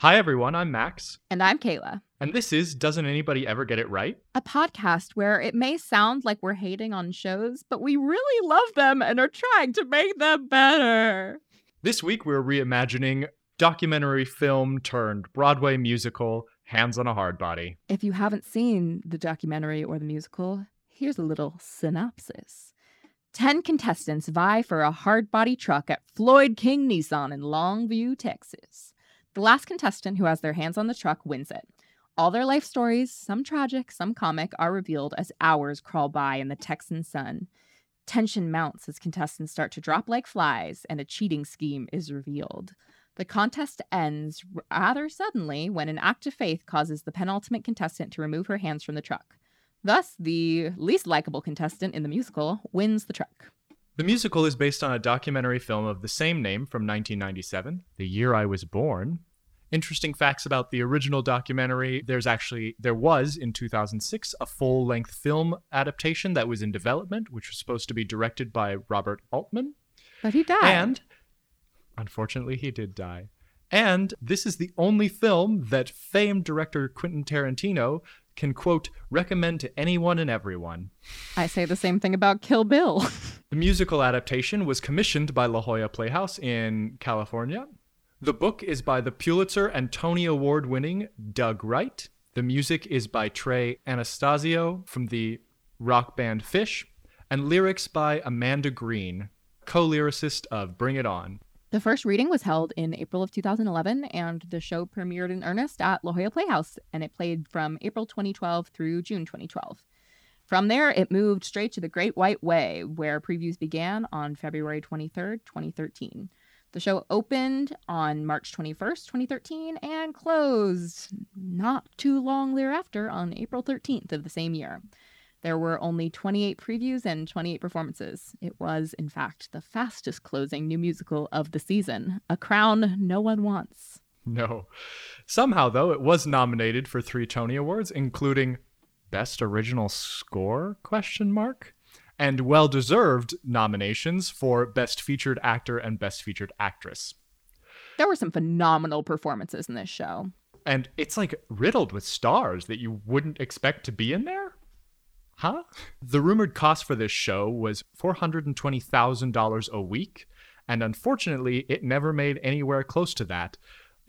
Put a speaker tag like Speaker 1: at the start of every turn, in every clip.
Speaker 1: Hi, everyone. I'm Max.
Speaker 2: And I'm Kayla.
Speaker 1: And this is Doesn't Anybody Ever Get It Right?
Speaker 2: A podcast where it may sound like we're hating on shows, but we really love them and are trying to make them better.
Speaker 1: This week, we're reimagining documentary film turned Broadway musical Hands on a Hard Body.
Speaker 2: If you haven't seen the documentary or the musical, here's a little synopsis. Ten contestants vie for a hard body truck at Floyd King Nissan in Longview, Texas. The last contestant who has their hands on the truck wins it. All their life stories, some tragic, some comic, are revealed as hours crawl by in the Texan sun. Tension mounts as contestants start to drop like flies, and a cheating scheme is revealed. The contest ends rather suddenly when an act of faith causes the penultimate contestant to remove her hands from the truck. Thus, the least likable contestant in the musical wins the truck.
Speaker 1: The musical is based on a documentary film of the same name from 1997, the year I was born. Interesting facts about the original documentary. There's actually there was in 2006 a full-length film adaptation that was in development, which was supposed to be directed by Robert Altman.
Speaker 2: But he died.
Speaker 1: And unfortunately, he did die. And this is the only film that famed director Quentin Tarantino can quote recommend to anyone and everyone.
Speaker 2: I say the same thing about Kill Bill.
Speaker 1: the musical adaptation was commissioned by La Jolla Playhouse in California. The book is by the Pulitzer and Tony Award winning Doug Wright. The music is by Trey Anastasio from the rock band Phish, and lyrics by Amanda Green, co lyricist of Bring It On.
Speaker 2: The first reading was held in April of 2011, and the show premiered in earnest at La Jolla Playhouse, and it played from April 2012 through June 2012. From there, it moved straight to the Great White Way, where previews began on February 23, 2013. The show opened on March 21st, 2013, and closed not too long thereafter on April 13th of the same year. There were only 28 previews and 28 performances. It was, in fact, the fastest closing new musical of the season, a crown no one wants.
Speaker 1: No. Somehow, though, it was nominated for three Tony Awards, including Best Original Score? Question mark and well-deserved nominations for Best Featured Actor and Best Featured Actress.
Speaker 2: There were some phenomenal performances in this show.
Speaker 1: And it's like riddled with stars that you wouldn't expect to be in there. Huh? The rumored cost for this show was $420,000 a week, and unfortunately, it never made anywhere close to that.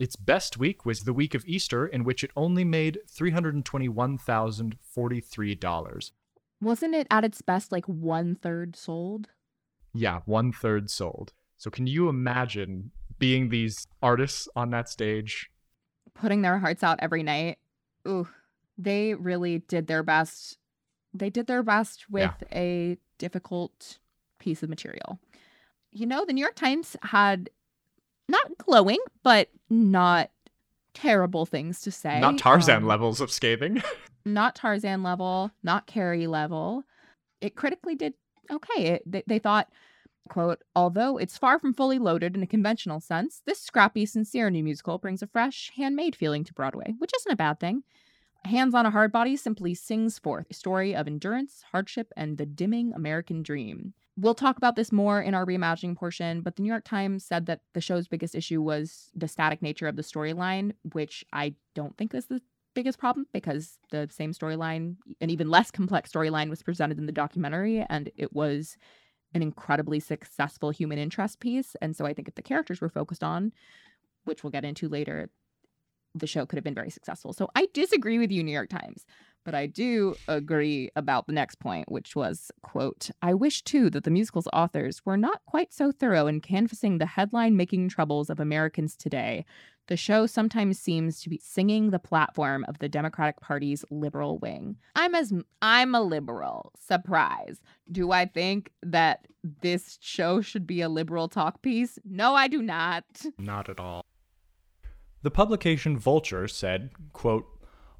Speaker 1: Its best week was the week of Easter, in which it only made $321,043.
Speaker 2: Wasn't it at its best like one third sold?
Speaker 1: Yeah, one third sold. So can you imagine being these artists on that stage?
Speaker 2: Putting their hearts out every night. Ooh, they really did their best. They did their best with yeah. a difficult piece of material. You know, the New York Times had not glowing, but not terrible things to say.
Speaker 1: Not Tarzan um, levels of scathing.
Speaker 2: not Tarzan level, not Carrie level. It critically did okay. It, they, they thought, quote, although it's far from fully loaded in a conventional sense, this scrappy, sincere new musical brings a fresh, handmade feeling to Broadway, which isn't a bad thing. Hands on a Hard Body simply sings forth a story of endurance, hardship, and the dimming American dream. We'll talk about this more in our reimagining portion, but the New York Times said that the show's biggest issue was the static nature of the storyline, which I don't think is the biggest problem because the same storyline, an even less complex storyline, was presented in the documentary, and it was an incredibly successful human interest piece. And so I think if the characters were focused on, which we'll get into later, the show could have been very successful. So I disagree with you, New York Times. But I do agree about the next point, which was, quote, I wish too that the musical's authors were not quite so thorough in canvassing the headline making troubles of Americans today. The show sometimes seems to be singing the platform of the Democratic Party's liberal wing. I'm as I'm a liberal. Surprise. Do I think that this show should be a liberal talk piece? No, I do not.
Speaker 1: Not at all. The publication Vulture said, quote,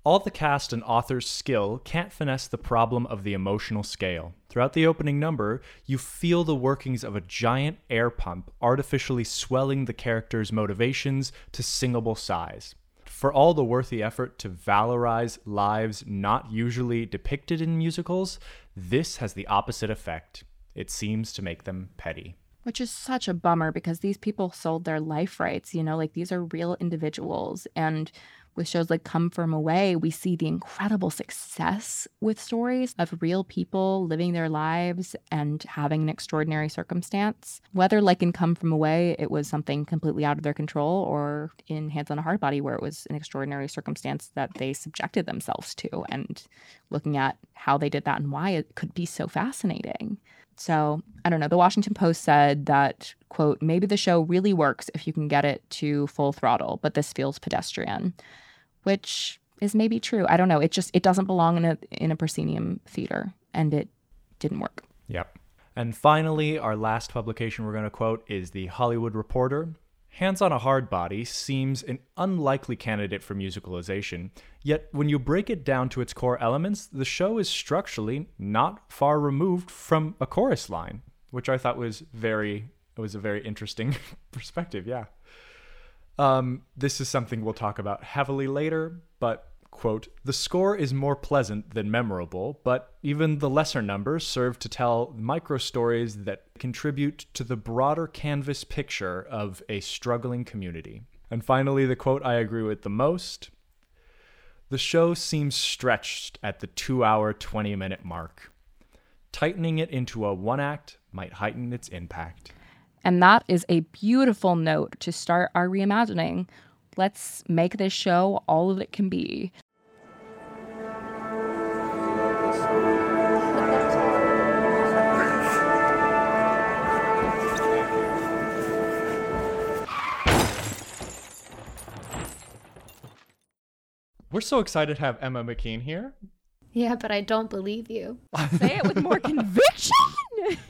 Speaker 1: all the cast and author's skill can't finesse the problem of the emotional scale. Throughout the opening number, you feel the workings of a giant air pump artificially swelling the character's motivations to singable size. For all the worthy effort to valorize lives not usually depicted in musicals, this has the opposite effect. It seems to make them petty.
Speaker 2: Which is such a bummer because these people sold their life rights, you know, like these are real individuals. And with shows like Come From Away, we see the incredible success with stories of real people living their lives and having an extraordinary circumstance. Whether, like in Come From Away, it was something completely out of their control, or in Hands on a Hard Body, where it was an extraordinary circumstance that they subjected themselves to, and looking at how they did that and why it could be so fascinating. So I don't know. The Washington Post said that, quote, maybe the show really works if you can get it to full throttle, but this feels pedestrian, which is maybe true. I don't know. It just it doesn't belong in a in a proscenium theater, and it didn't work.
Speaker 1: Yep. And finally, our last publication we're going to quote is the Hollywood Reporter. Hands on a Hard Body seems an unlikely candidate for musicalization, yet when you break it down to its core elements, the show is structurally not far removed from a chorus line, which I thought was very it was a very interesting perspective, yeah. Um, this is something we'll talk about heavily later, but quote, the score is more pleasant than memorable, but even the lesser numbers serve to tell micro stories that contribute to the broader canvas picture of a struggling community. And finally, the quote I agree with the most the show seems stretched at the two hour, 20 minute mark. Tightening it into a one act might heighten its impact.
Speaker 2: And that is a beautiful note to start our reimagining. Let's make this show all that it can be.
Speaker 1: We're so excited to have Emma Mckeen here.
Speaker 3: Yeah, but I don't believe you.
Speaker 2: Say it with more conviction.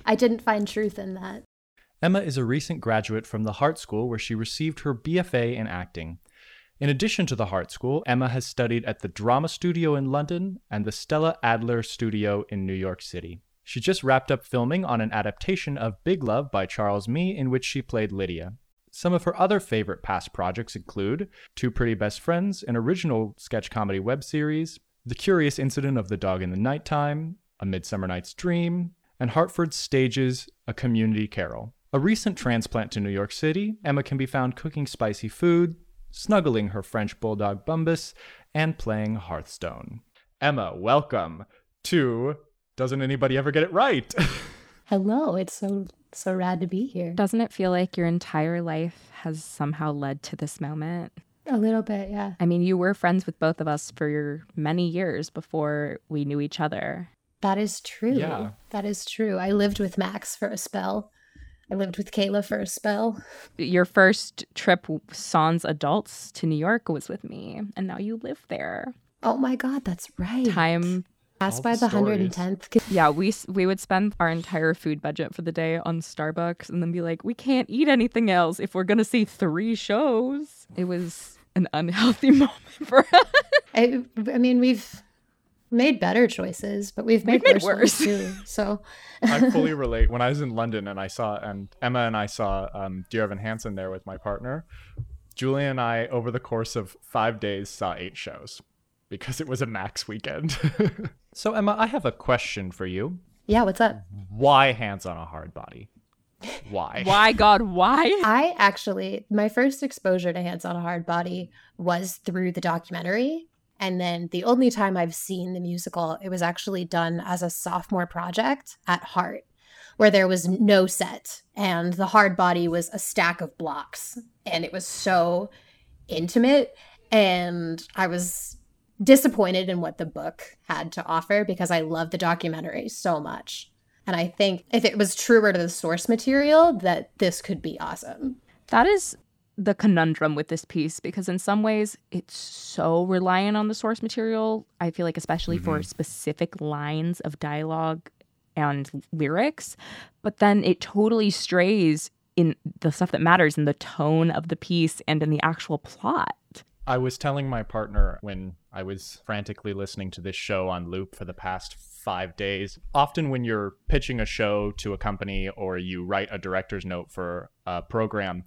Speaker 3: I didn't find truth in that.
Speaker 1: Emma is a recent graduate from the Hartt School where she received her BFA in acting. In addition to the Hartt School, Emma has studied at the Drama Studio in London and the Stella Adler Studio in New York City. She just wrapped up filming on an adaptation of Big Love by Charles Mee, in which she played Lydia. Some of her other favorite past projects include Two Pretty Best Friends, an original sketch comedy web series, The Curious Incident of the Dog in the Nighttime, A Midsummer Night's Dream, and Hartford Stages A Community Carol. A recent transplant to New York City, Emma can be found cooking spicy food, snuggling her French bulldog Bumbus, and playing Hearthstone. Emma, welcome to Doesn't Anybody Ever Get It Right?
Speaker 3: Hello, it's so so rad to be here.
Speaker 2: Doesn't it feel like your entire life has somehow led to this moment?
Speaker 3: A little bit, yeah.
Speaker 2: I mean, you were friends with both of us for many years before we knew each other.
Speaker 3: That is true.
Speaker 1: Yeah.
Speaker 3: That is true. I lived with Max for a spell. I lived with Kayla for a spell.
Speaker 2: Your first trip sans adults to New York was with me, and now you live there.
Speaker 3: Oh my god, that's right.
Speaker 2: Time
Speaker 3: passed
Speaker 1: All
Speaker 3: by
Speaker 1: the
Speaker 3: the 110th.
Speaker 2: Yeah, we we would spend our entire food budget for the day on Starbucks and then be like, we can't eat anything else if we're gonna see three shows. It was an unhealthy moment for us.
Speaker 3: I, I mean, we've made better choices, but we've made,
Speaker 2: We've made
Speaker 3: worse,
Speaker 2: worse.
Speaker 3: too. So
Speaker 1: I fully relate. When I was in London and I saw, and Emma and I saw um, Dear Evan Hansen there with my partner, Julie and I, over the course of five days, saw eight shows because it was a max weekend. so, Emma, I have a question for you.
Speaker 3: yeah, what's up?
Speaker 1: Why hands on a hard body? Why?
Speaker 2: Why God, why?
Speaker 3: I actually, my first exposure to Hands on a Hard Body was through the documentary. And then the only time I've seen the musical, it was actually done as a sophomore project at Hartt, where there was no set. And the hard body was a stack of blocks. And it was so intimate. And I was disappointed in what the book had to offer because I love the documentary so much. And I think if it was truer to the source material, that this could be awesome.
Speaker 2: That is the conundrum with this piece because in some ways it's so reliant on the source material. I feel like especially for mm-hmm. specific lines of dialogue and lyrics, but then it totally strays in the stuff that matters in the tone of the piece and in the actual plot.
Speaker 1: I was telling my partner when I was frantically listening to this show on loop for the past five days. Often, when you're pitching a show to a company or you write a director's note for a program,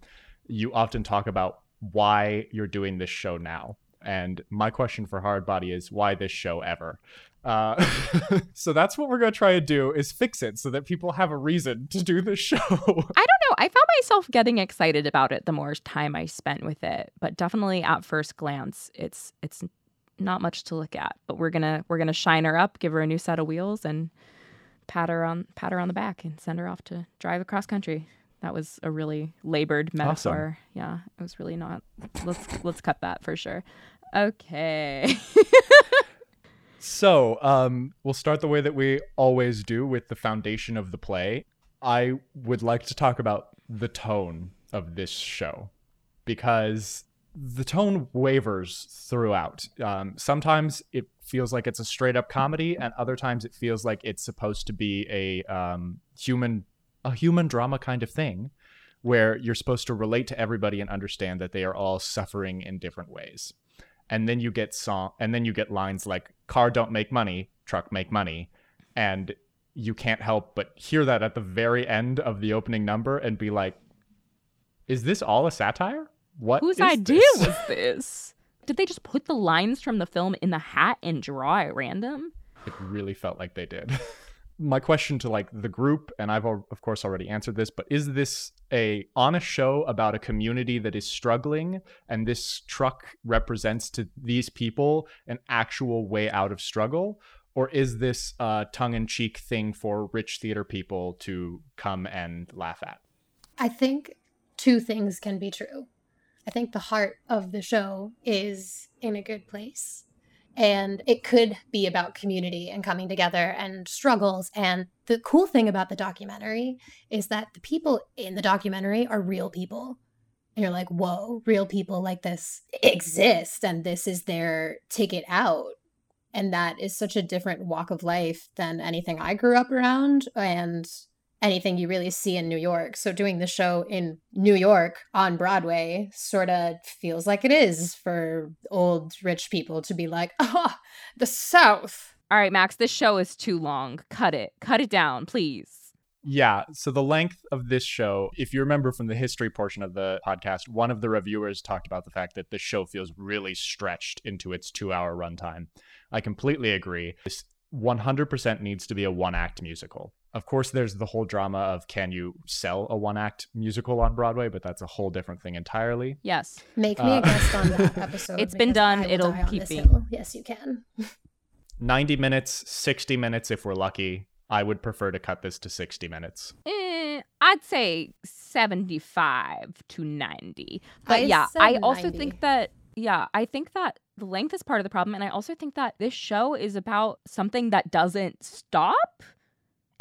Speaker 1: you often talk about why you're doing this show now. And my question for Hardbody is why this show ever? Uh, so that's what we're going to try to do is fix it so that people have a reason to do this show. I don't
Speaker 2: know. I found myself getting excited about it the more time I spent with it, but definitely at first glance, it's it's not much to look at. But we're gonna we're gonna shine her up, give her a new set of wheels, and pat her on pat her on the back and send her off to drive across country. That was a really labored metaphor. Awesome. Yeah, it was really not. Let's let's cut that for sure. Okay.
Speaker 1: So, um, we'll start the way that we always do with the foundation of the play. I would like to talk about the tone of this show because the tone wavers throughout. Um, sometimes it feels like it's a straight up comedy, and other times it feels like it's supposed to be a um, human a human drama kind of thing, where you're supposed to relate to everybody and understand that they are all suffering in different ways and then you get song and then you get lines like car don't make money truck make money and you can't help but hear that at the very end of the opening number and be like is this all a satire? What
Speaker 2: whose idea this? was this? Did they just put the lines from the film in the hat and draw at random?
Speaker 1: It really felt like they did my question to like the group and i've of course already answered this but is this a honest show about a community that is struggling and this truck represents to these people an actual way out of struggle? Or is this a tongue-in-cheek thing for rich theater people to come and laugh at?
Speaker 3: I think two things can be true. I think the heart of the show is in a good place and it could be about community and coming together and struggles. And the cool thing about the documentary is that the people in the documentary are real people. And you're like, whoa, real people like this exist, and this is their ticket out. And that is such a different walk of life than anything I grew up around. And anything you really see in New York. So doing the show in New York on Broadway sort of feels like it is for old rich people to be like, "Ah, oh, the South."
Speaker 2: All right, Max, this show is too long. Cut it. Cut it down, please.
Speaker 1: Yeah. So the length of this show, if you remember from the history portion of the podcast, one of the reviewers talked about the fact that the show feels really stretched into its two hour runtime. I completely agree. This 100% needs to be a one act musical. Of course, there's the whole drama of can you sell a one act musical on Broadway, but that's a whole different thing entirely.
Speaker 2: Yes.
Speaker 3: Make me uh, a guest on that episode.
Speaker 2: it's been done. It'll keep being.
Speaker 3: Yes, you can.
Speaker 1: 90 minutes, 60 minutes if we're lucky. I would prefer to cut this to 60 minutes.
Speaker 2: Eh, I'd say 75 to 90. But I yeah, I also 90. think that yeah, I think that the length is part of the problem. And I also think that this show is about something that doesn't stop.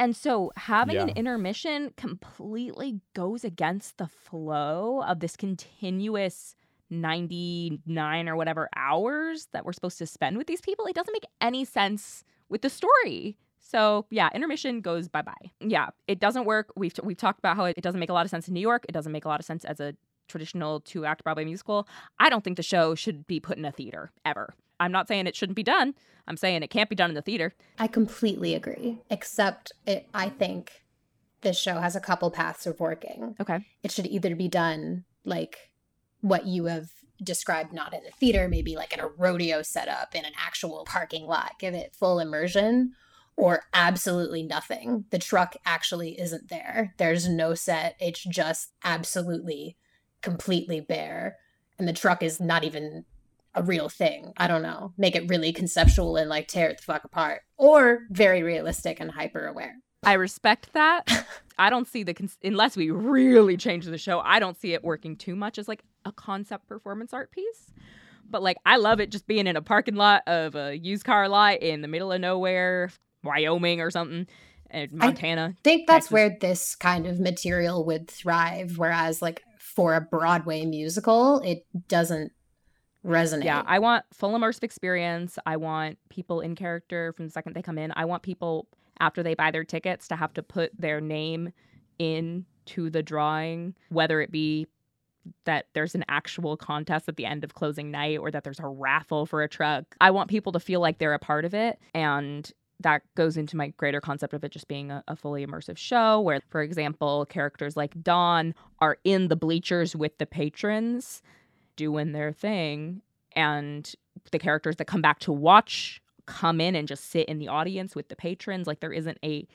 Speaker 2: And so having yeah. an intermission completely goes against the flow of this continuous 99 or whatever hours that we're supposed to spend with these people. It doesn't make any sense with the story. So yeah, intermission goes bye bye. Yeah, it doesn't work. We've t- we've talked about how it, it doesn't make a lot of sense in New York. It doesn't make a lot of sense as a traditional two act Broadway musical, I don't think the show should be put in a theater ever. I'm not saying it shouldn't be done. I'm saying it can't be done in the theater.
Speaker 3: I completely agree. Except it, I think this show has a couple paths of working.
Speaker 2: Okay.
Speaker 3: It should either be done like what you have described, not in a theater, maybe like in a rodeo setup in an actual parking lot, give it full immersion, or absolutely nothing. The truck actually isn't there. There's no set. It's just absolutely completely bare and the truck is not even a real thing. I don't know. Make it really conceptual and like tear it the fuck apart or very realistic and hyper aware.
Speaker 2: I respect that. I don't see the cons- unless we really change the show. I don't see it working too much as like a concept performance art piece. But like I love it just being in a parking lot of a used car lot in the middle of nowhere, Wyoming or something. Montana.
Speaker 3: I think that's Texas. where this kind of material would thrive. Whereas, like, for a Broadway musical, it doesn't resonate.
Speaker 2: Yeah, I want full immersive experience. I want people in character from the second they come in. I want people after they buy their tickets to have to put their name in to the drawing, whether it be that there's an actual contest at the end of closing night or that there's a raffle for a truck. I want people to feel like they're a part of it and that goes into my greater concept of it just being a, a, fully immersive show where for example characters like dawn are in the bleachers with the patrons doing their thing and the characters that come back to watch come in and just sit in the audience with the patrons. Like there isn't a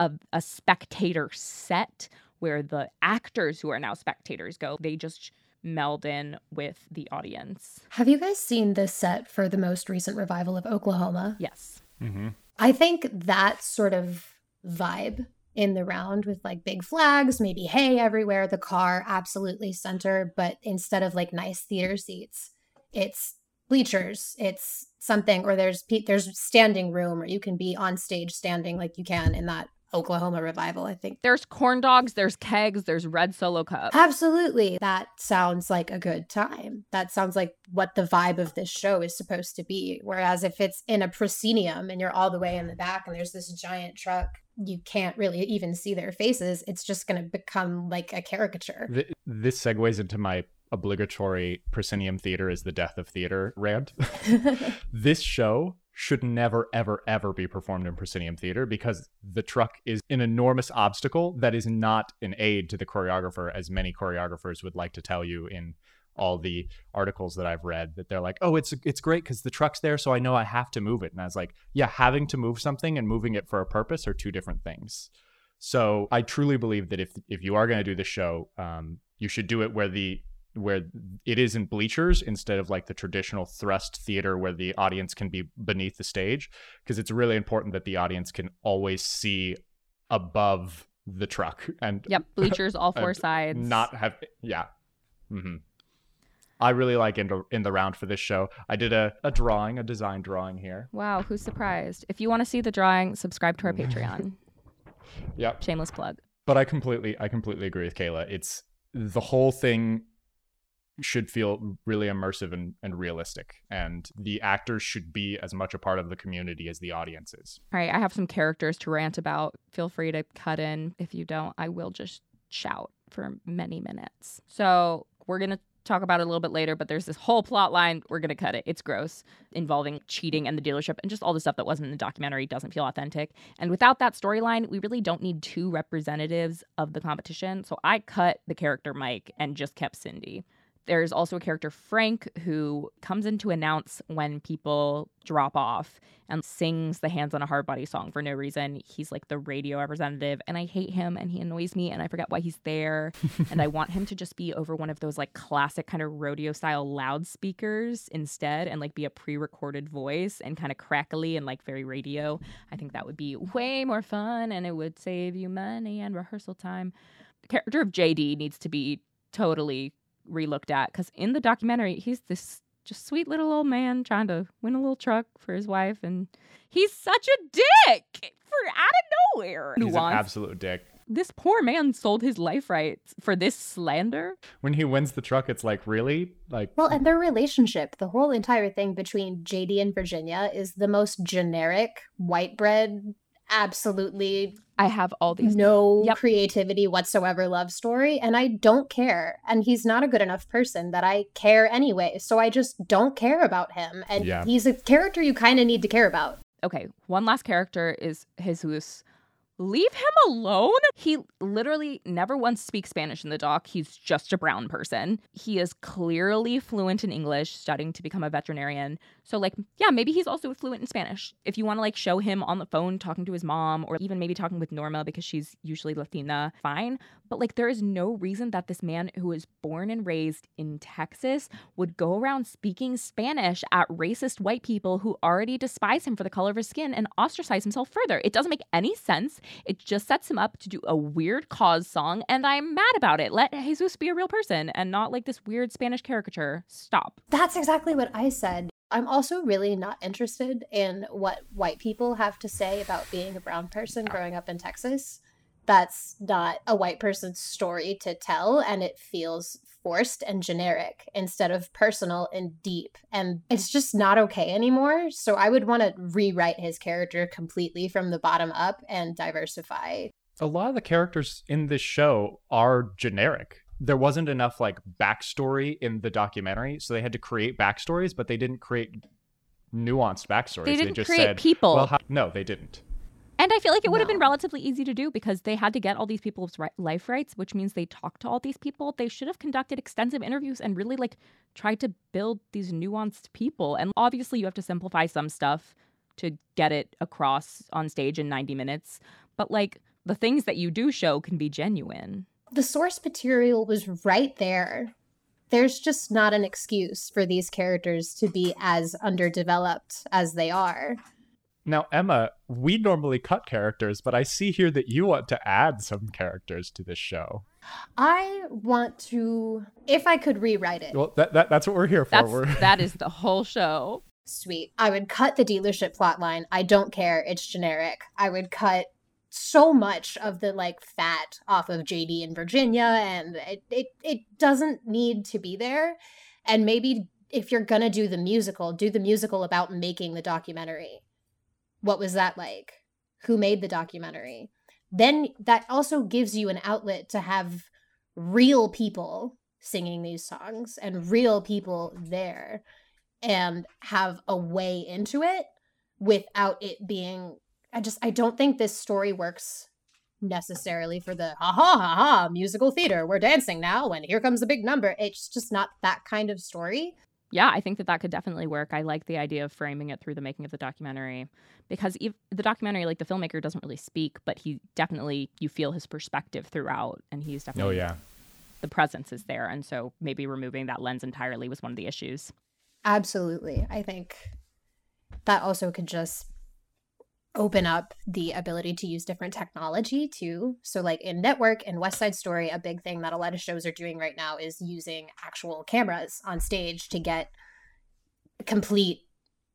Speaker 2: a, a spectator set where the actors who are now spectators go. They just meld in with the audience.
Speaker 3: Have you guys seen this set for the most recent revival of Oklahoma?
Speaker 2: Yes.
Speaker 1: Mm-hmm.
Speaker 3: I think that sort of vibe in the round with like big flags, maybe hay everywhere, the car absolutely center, but instead of like nice theater seats, it's bleachers, it's something or there's there's standing room or you can be on stage standing like you can in that Oklahoma revival, I think.
Speaker 2: There's corn dogs, there's kegs, there's red solo cups.
Speaker 3: Absolutely. That sounds like a good time. That sounds like what the vibe of this show is supposed to be. Whereas if it's in a proscenium and you're all the way in the back and there's this giant truck you can't really even see their faces. It's just going to become like a caricature.
Speaker 1: This segues into my obligatory proscenium theater is the death of theater rant. this show should never, ever, ever be performed in proscenium theater because the truck is an enormous obstacle that is not an aid to the choreographer, as many choreographers would like to tell you in all the articles that I've read that they're like, "Oh, it's it's great because the truck's there, so I know I have to move it." And I was like, "Yeah, having to move something and moving it for a purpose are two different things." So I truly believe that if if you are going to do the show, um, you should do it where the where it is in bleachers instead of like the traditional thrust theater where the audience can be beneath the stage because it's really important that the audience can always see above the truck and
Speaker 2: yep bleachers all four sides
Speaker 1: not have yeah mm-hmm. I really like in the, in the round for this show. I did a, a drawing, a design drawing here.
Speaker 2: Wow, who's surprised? If you want to see the drawing, subscribe to our Patreon.
Speaker 1: Yep.
Speaker 2: Shameless plug.
Speaker 1: But I completely I completely agree with Kayla. It's the whole thing should feel really immersive and, and realistic. And the actors should be as much a part of the community as the audience is.
Speaker 2: All right, I have some characters to rant about. Feel free to cut in. If you don't, I will just shout for many minutes. So we're gonna talk about it a little bit later, but there's this whole plot line. We're going to cut it. It's gross, involving cheating and the dealership and just all the stuff that wasn't in the documentary doesn't feel authentic. And without that storyline, we really don't need two representatives of the competition. So I cut the character Mike and just kept Cindy. There's also a character, Frank, who comes in to announce when people drop off and sings the Hands on a Hard Body song for no reason. He's like the radio representative, and I hate him and he annoys me, and I forget why he's there. and I want him to just be over one of those like classic kind of rodeo style loudspeakers instead and like be a pre recorded voice and kind of crackly and like very radio. I think that would be way more fun and it would save you money and rehearsal time. The character of JD needs to be totally relooked at because in the documentary he's this just sweet little old man trying to win a little truck for his wife and he's such a dick for out of nowhere.
Speaker 1: He's an absolute dick.
Speaker 2: This poor man sold his life rights for this slander?
Speaker 1: When he wins the truck it's like really? Like
Speaker 3: well and their relationship the whole entire thing between jd and virginia is the most generic white bread absolutely
Speaker 2: I have all these
Speaker 3: no yep. creativity whatsoever love story and I don't care and he's not a good enough person that I care anyway so I just don't care about him and yeah. he's a character you kind of need to care about.
Speaker 2: Okay, one last character is Jesus leave him alone. He literally never once speaks Spanish in the doc. He's just a brown person. He is clearly fluent in English, studying to become a veterinarian. So, like, yeah, maybe he's also fluent in Spanish. If you want to, like, show him on the phone talking to his mom or even maybe talking with Norma because she's usually Latina, fine. But, like, there is no reason that this man who was born and raised in Texas would go around speaking Spanish at racist white people who already despise him for the color of his skin and ostracize himself further. It doesn't make any sense. It just sets him up to do a weird cause song, and I'm mad about it. Let Jesus be a real person and not like this weird Spanish caricature. Stop.
Speaker 3: That's exactly what I said. I'm also really not interested in what white people have to say about being a brown person ah. growing up in Texas. That's not a white person's story to tell, and it feels forced and generic instead of personal and deep. And it's just not okay anymore. So I would want to rewrite his character completely from the bottom up and diversify.
Speaker 1: A lot of the characters in this show are generic. There wasn't enough like backstory in the documentary, so they had to create backstories, but they didn't create nuanced backstories.
Speaker 2: They didn't
Speaker 1: they just
Speaker 2: create
Speaker 1: said
Speaker 2: people.
Speaker 1: Well, how... no, they didn't.
Speaker 2: And I feel like it would have been relatively easy to do because they had to get all these people's ri- life rights, which means they talked to all these people. They should have conducted extensive interviews and really like tried to build these nuanced people. And obviously, you have to simplify some stuff to get it across on stage in 90 minutes. But like the things that you do show can be genuine.
Speaker 3: The source material was right there. There's just not an excuse for these characters to be as underdeveloped as they are.
Speaker 1: Now, Emma, we normally cut characters, but I see here that you want to add some characters to this show.
Speaker 3: I want to, if I could rewrite it,
Speaker 1: Well, that, that that's what we're here for.
Speaker 2: That's
Speaker 1: We're
Speaker 2: that is the whole show.
Speaker 3: sweet. I would cut the dealership plotline. I don't care. It's generic. I would cut so much of the like fat off of JD in Virginia and it, it it doesn't need to be there. And maybe if you're gonna do the musical, do the musical about making the documentary. What was that like? Who made the documentary? Then that also gives you an outlet to have real people singing these songs and real people there and have a way into it without it being I just I don't think this story works necessarily for the ha ha ha ha musical theater. We're dancing now and here comes the big number. It's just not that kind of story.
Speaker 2: Yeah, I think that that could definitely work. I like the idea of framing it through the making of the documentary because ev- the documentary, like the filmmaker, doesn't really speak, but he definitely you feel his perspective throughout, and he's definitely
Speaker 1: oh
Speaker 2: definitely
Speaker 1: yeah,
Speaker 2: the presence is there, and so maybe removing that lens entirely was one of the issues.
Speaker 3: Absolutely. I think that also could just open up the ability to use different technology too. So like in Network and West Side Story, a big thing that a lot of shows are doing right now is using actual cameras on stage to get complete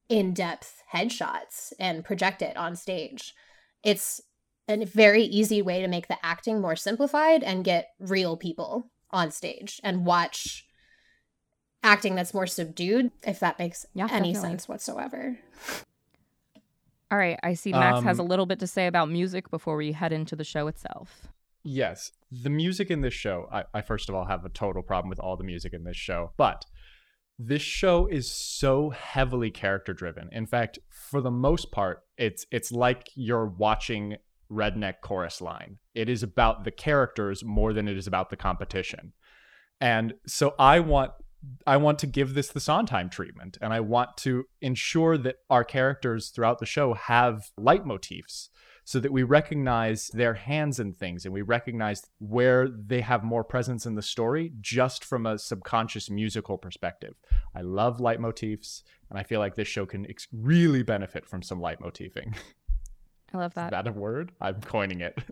Speaker 3: in-depth headshots and project it on stage. It's a very easy way to make the acting more simplified and get real people on stage and watch acting that's more subdued, if that makes
Speaker 2: Yeah,
Speaker 3: any
Speaker 2: definitely.
Speaker 3: sense whatsoever.
Speaker 2: All right, I see Max has a
Speaker 1: Um,
Speaker 2: little bit to say about music before we head into the show itself.
Speaker 1: yes. The music in this show, I, I first of all have a total problem with all the music in this show, but this show is so heavily character driven. In fact, for the most part, it's it's like you're watching Redneck Chorus Line. It is about the characters more than it is about the competition. And so I want I want to give this the Sondheim treatment, and I want to ensure that our characters throughout the show have leitmotifs so that we recognize their hands in things and we recognize where they have more presence in the story just from a subconscious musical perspective. I love leitmotifs, and I feel like this show can ex- really benefit from some leitmotifing.
Speaker 2: I love
Speaker 1: Is
Speaker 2: that.
Speaker 1: that a word? I'm coining it.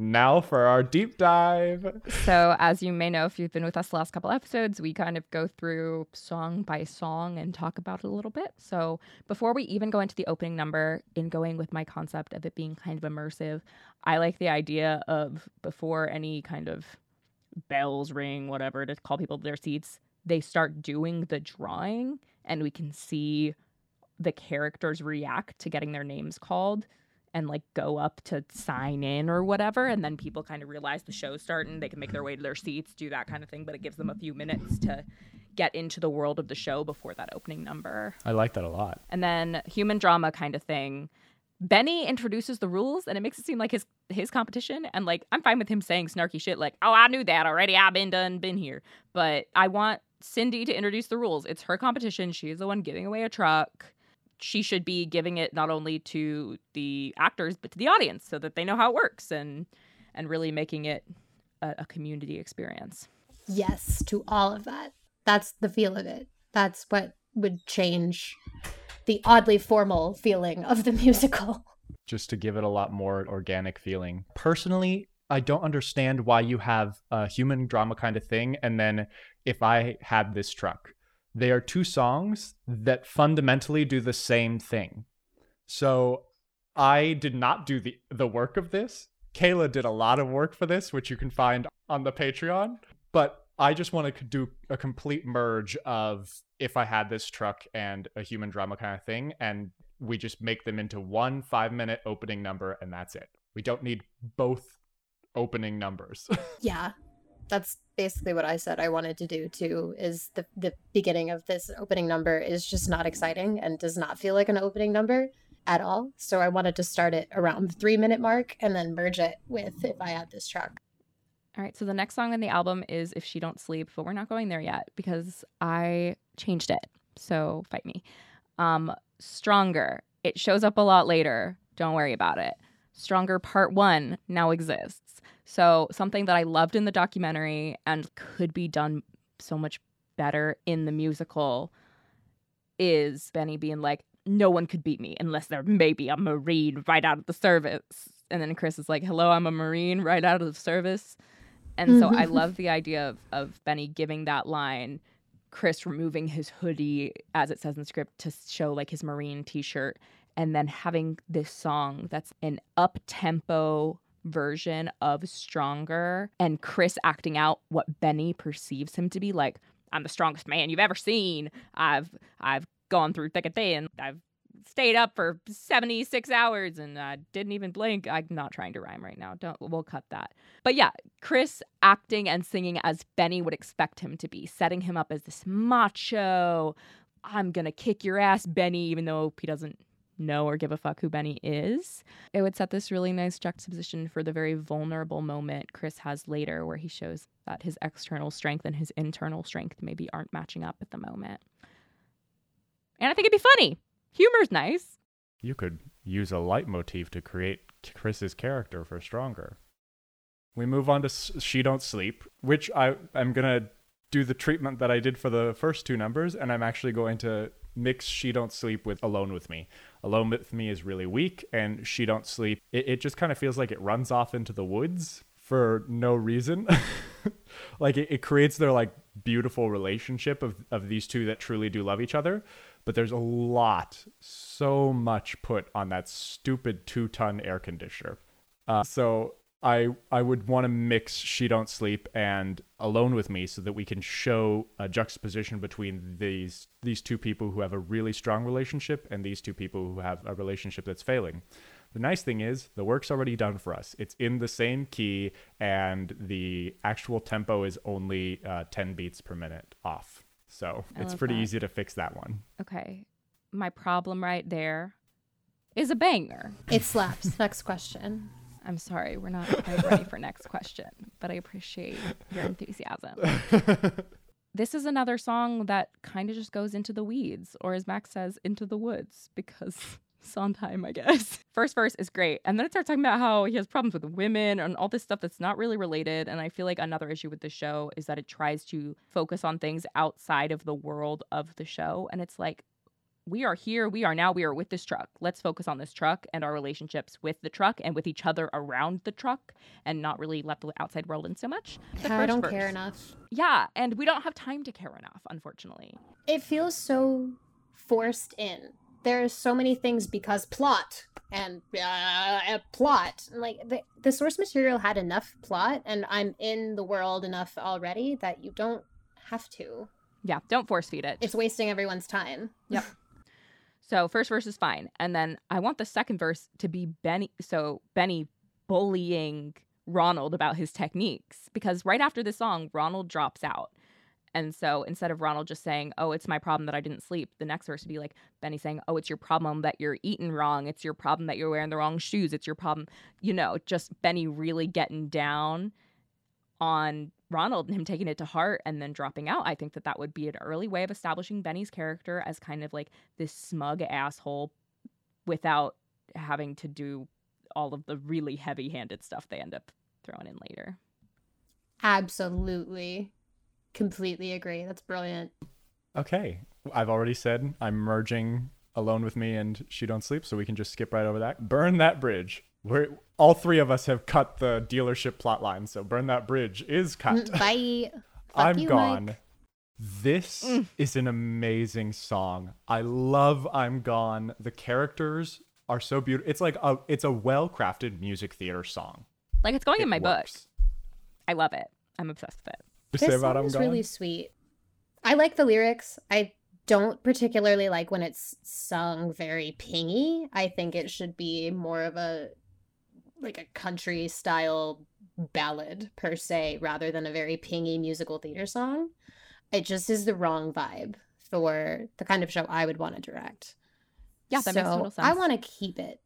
Speaker 1: now for our deep dive.
Speaker 2: So, as you may know, if you've been with us the last couple episodes, we kind of go through song by song and talk about it a little bit. So, before we even go into the opening number, in going with my concept of it being kind of immersive, I like the idea of before any kind of bells ring, whatever, to call people to their seats, they start doing the drawing and we can see the characters react to getting their names called and like go up to sign in or whatever and then people kind of realize the show's starting they can make their way to their seats do that kind of thing but it gives them a few minutes to get into the world of the show before that opening number.
Speaker 1: I like that a lot.
Speaker 2: and then human drama kind of thing. Benny introduces the rules and it makes it seem like his his competition and like i'm fine with him saying snarky shit like oh i knew that already. I've been done been here. But i want cindy to introduce the rules. It's her competition. She's the one giving away a truck she should be giving it not only to the actors but to the audience so that they know how it works and and really making it a, a community experience
Speaker 3: Yes, to all of that. That's the feel of it. That's what would change the oddly formal feeling of the musical.
Speaker 1: just to give it a lot more organic feeling. Personally, I don't understand why you have a human drama kind of thing and then if I had this truck. They are two songs that fundamentally do the same thing. So I did not do the the work of this. Kayla did a lot of work for this, which you can find on the Patreon. But I just want to do a complete merge of if I had this truck and a human drama kind of thing, and we just make them into one five minute opening number, and that's it. We don't need both opening numbers.
Speaker 3: Yeah. That's basically what I said I wanted to do too is the the beginning of this opening number is just not exciting and does not feel like an opening number at all. So I wanted to start it around the three minute mark and then merge it with if I had this truck.
Speaker 2: All right, so the next song on the album is If She Don't Sleep, but we're not going there yet because I changed it. So fight me. Um, Stronger. It shows up a lot later. Don't worry about it. Stronger Part 1 now exists. So something that I loved in the documentary and could be done so much better in the musical is Benny being like, no one could beat me unless they're maybe a Marine right out of the service. And then Chris is like, hello, I'm a Marine right out of the service. And so I mm-hmm. love the idea of, of Benny giving that line, Chris removing his hoodie, as it says in the script, to show like his Marine t shirt, and then having this song that's an up tempo version of Stronger, and Chris acting out what Benny perceives him to be like, I'm the strongest man you've ever seen. I've I've gone through thick and thin. I've stayed up for 76 hours and uh, didn't even blink. I'm not trying to rhyme right now. Don't we'll cut that. But yeah, Chris acting and singing as Benny would expect him to be, setting him up as this macho, I'm going to kick your ass Benny even though he doesn't know or give a fuck who Benny is. It would set this really nice juxtaposition for the very vulnerable moment Chris has later where he shows that his external strength and his internal strength maybe aren't matching up at the moment. And I think it'd be funny. Humor's nice.
Speaker 1: You could use a leitmotif to create Chris's character for Stronger. We move on to She Don't Sleep, which I am going to do the treatment that I did for the first two numbers, and I'm actually going to mix She Don't Sleep with Alone With Me. Alone With Me is really weak, and She Don't Sleep, it, it just kind of feels like it runs off into the woods for no reason. like it, it creates their like beautiful relationship of, of these two that truly do love each other but there's a lot, so much put on that stupid two ton air conditioner. Uh, so I I would want to mix She Don't Sleep and Alone with Me so that we can show a juxtaposition between these these two people who have a really strong relationship and these two people who have a relationship that's failing. The nice thing is the work's already done for us. It's in the same key and the actual tempo is only uh, 10 beats per minute off. So
Speaker 2: I
Speaker 1: it's pretty
Speaker 2: that.
Speaker 1: easy to fix that one.
Speaker 2: Okay. My problem right there is a banger.
Speaker 3: It slaps. Next question.
Speaker 2: I'm sorry, we're not quite ready for next question, but I appreciate your enthusiasm. This is another song that kind of just goes into the weeds, or as Max says, into the woods, because Sondheim, I guess. First verse is great. And then it starts talking about how he has problems with women and all this stuff that's not really related. And I feel like another issue with the show is that it tries to focus on things outside of the world of the show. And it's like, we are here, we are now, we are with this truck. Let's focus on this truck and our relationships with the truck and with each other around the truck and not really let the outside world in so much. The
Speaker 3: Yeah, I don't
Speaker 2: verse.
Speaker 3: care enough.
Speaker 2: Yeah, and we don't have time to care enough, unfortunately.
Speaker 3: It feels so forced in. There are so many things because plot and uh, plot. Like the the source material had enough plot, and I'm in the world enough already that you don't have to.
Speaker 2: Yeah, don't force feed it.
Speaker 3: It's wasting everyone's time.
Speaker 2: Yep. So first verse is fine, and then I want the second verse to be Benny. So Benny bullying Ronald about his techniques because right after the song, Ronald drops out, and so instead of Ronald just saying, "Oh, it's my problem that I didn't sleep," the next verse would be like Benny saying, "Oh, it's your problem that you're eating wrong. It's your problem that you're wearing the wrong shoes. It's your problem." You know, just Benny really getting down on Ronald and him taking it to heart and then dropping out. I think that that would be an early way of establishing Benny's character as kind of like this smug asshole without having to do all of the really heavy handed stuff they end up throwing in later.
Speaker 3: Absolutely, completely agree. That's brilliant.
Speaker 1: Okay. I've already said I'm merging Alone with Me and She Don't Sleep, so we can just skip right over that. Burn that bridge. We're all three of us have cut the dealership plot line, so burn that bridge is cut.
Speaker 3: Bye. Fuck
Speaker 1: I'm
Speaker 3: you,
Speaker 1: gone.
Speaker 3: Mike.
Speaker 1: This
Speaker 2: Mm.
Speaker 1: is an amazing song. I love I'm Gone. The characters are so beautiful. It's like a it's a well-crafted music theater song.
Speaker 2: Like it's going in
Speaker 1: It
Speaker 2: my book. I love it. I'm obsessed with it.
Speaker 1: Just say
Speaker 3: This
Speaker 1: about
Speaker 3: song
Speaker 1: I'm
Speaker 3: is
Speaker 1: Gone.
Speaker 3: really sweet. I like the lyrics. I don't particularly like when it's sung very pingy. I think it should be more of a like a country style ballad per se rather than a very pingy musical theater song. It just is the wrong vibe for the kind of show I would want to direct.
Speaker 2: Yeah, that
Speaker 3: so
Speaker 2: makes total sense.
Speaker 3: I want to keep it,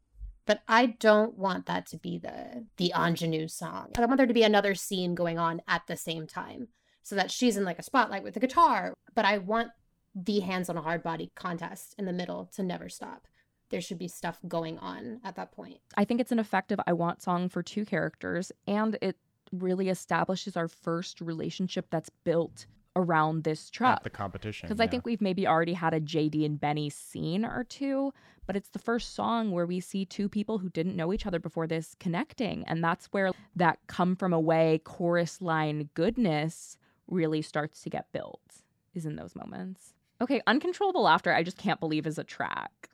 Speaker 3: but I don't want that to be the the ingenue song. I want there to be another scene going on at the same time, so that she's in like a spotlight with the guitar. But I want the hands on a hard body contest in the middle to never stop. There should be stuff going on at that point.
Speaker 2: I think it's an effective I want song for two characters, and it really establishes our first relationship that's built around this truck.
Speaker 1: At the competition.
Speaker 2: Because I think we've maybe already had a JD and Benny scene or two, but it's the first song where we see two people who didn't know each other before this connecting. And that's where that come from away chorus line goodness really starts to get built, is in those moments. Okay, Uncontrollable Laughter, I just can't believe is a track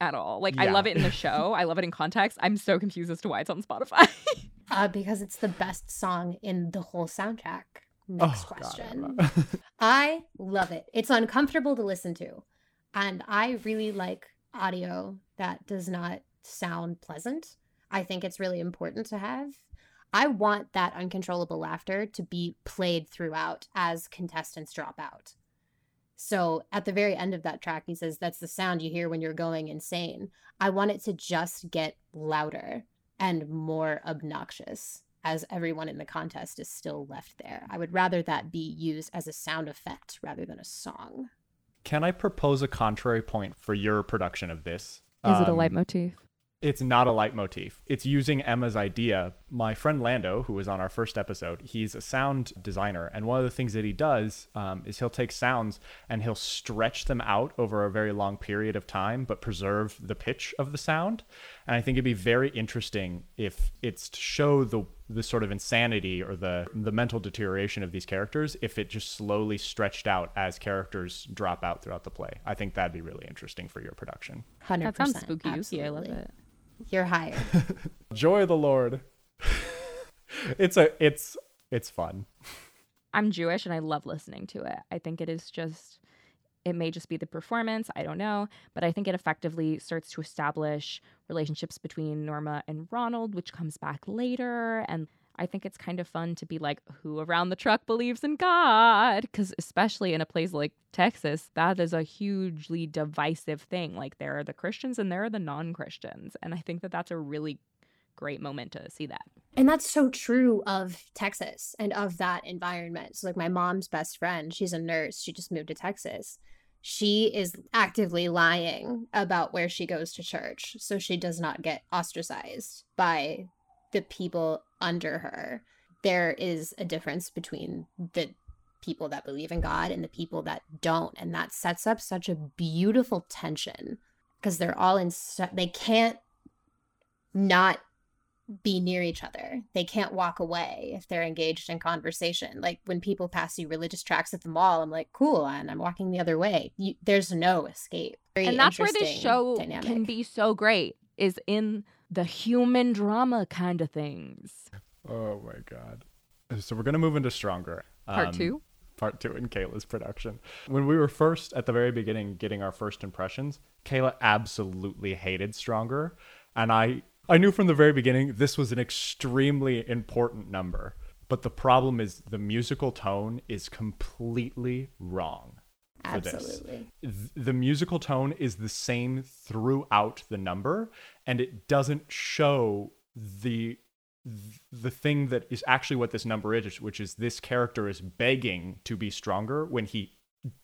Speaker 2: at all. Like, I love it in the show, I love it in context. I'm so confused as to why it's on Spotify.
Speaker 3: Uh, because it's the best song in the whole soundtrack. Next
Speaker 1: Oh, God, I
Speaker 3: question.
Speaker 1: love-
Speaker 3: I love it. It's uncomfortable to listen to. And I really like audio that does not sound pleasant. I think it's really important to have. I want that uncontrollable laughter to be played throughout as contestants drop out. So at the very end of that track, he says, That's the sound you hear when you're going insane. I want it to just get louder and more obnoxious as everyone in the contest is still left there. I would rather that be used as a sound effect rather than a song.
Speaker 1: Can I propose a contrary point for your production of this?
Speaker 2: Is it a
Speaker 1: Um,
Speaker 2: leitmotif?
Speaker 1: It's not a leitmotif. It's using Emma's idea. My friend Lando, who was on our first episode, he's a sound designer. And one of the things that he does um, is he'll take sounds and he'll stretch them out over a very long period of time, but preserve the pitch of the sound. And I think it'd be very interesting if it's to show the the sort of insanity or the the mental deterioration of these characters if it just slowly stretched out as characters drop out throughout the play. I think that'd be really interesting for your production.
Speaker 3: 100%.
Speaker 2: That sounds spooky. Yuki. I love it.
Speaker 3: You're hired.
Speaker 1: joy of the lord it's a it's it's fun
Speaker 2: I'm Jewish and I love listening to it. I think it is just, it may just be the performance, I don't know, but I think it effectively starts to establish relationships between Norma and Ronald, which comes back later. And I think it's kind of fun to be like, who around the truck believes in God? Because especially in a place like Texas, that is a hugely divisive thing. Like, there are the Christians and there are the non Christians. And I think that that's a really great moment to see that.
Speaker 3: And that's so true of Texas and of that environment. So, like, my mom's best friend, she's a nurse. She just moved to Texas. She is actively lying about where she goes to church so she does not get ostracized by the people under her. There is a difference between the people that believe in God and the people that don't. And that sets up such a beautiful tension because they're all in, they can't not be near each other. They can't walk away if they're engaged in conversation. Like when people pass you religious tracks at the mall, I'm like, cool, and I'm walking the other way. You, there's no escape. Very
Speaker 2: and that's where this show
Speaker 3: dynamic.
Speaker 2: can be so great is in the human drama kind of things.
Speaker 1: oh my god so we're gonna move into stronger
Speaker 2: Part
Speaker 1: Um,
Speaker 2: two.
Speaker 1: part two in kayla's production when we were first at the very beginning getting our first impressions kayla absolutely hated stronger and i i knew from the very beginning this was an extremely important number but the problem is the musical tone is completely wrong this.
Speaker 3: Absolutely.
Speaker 1: th- the musical tone is the same throughout the number and it doesn't show the the thing that is actually what this number is which is this character is begging to be stronger when he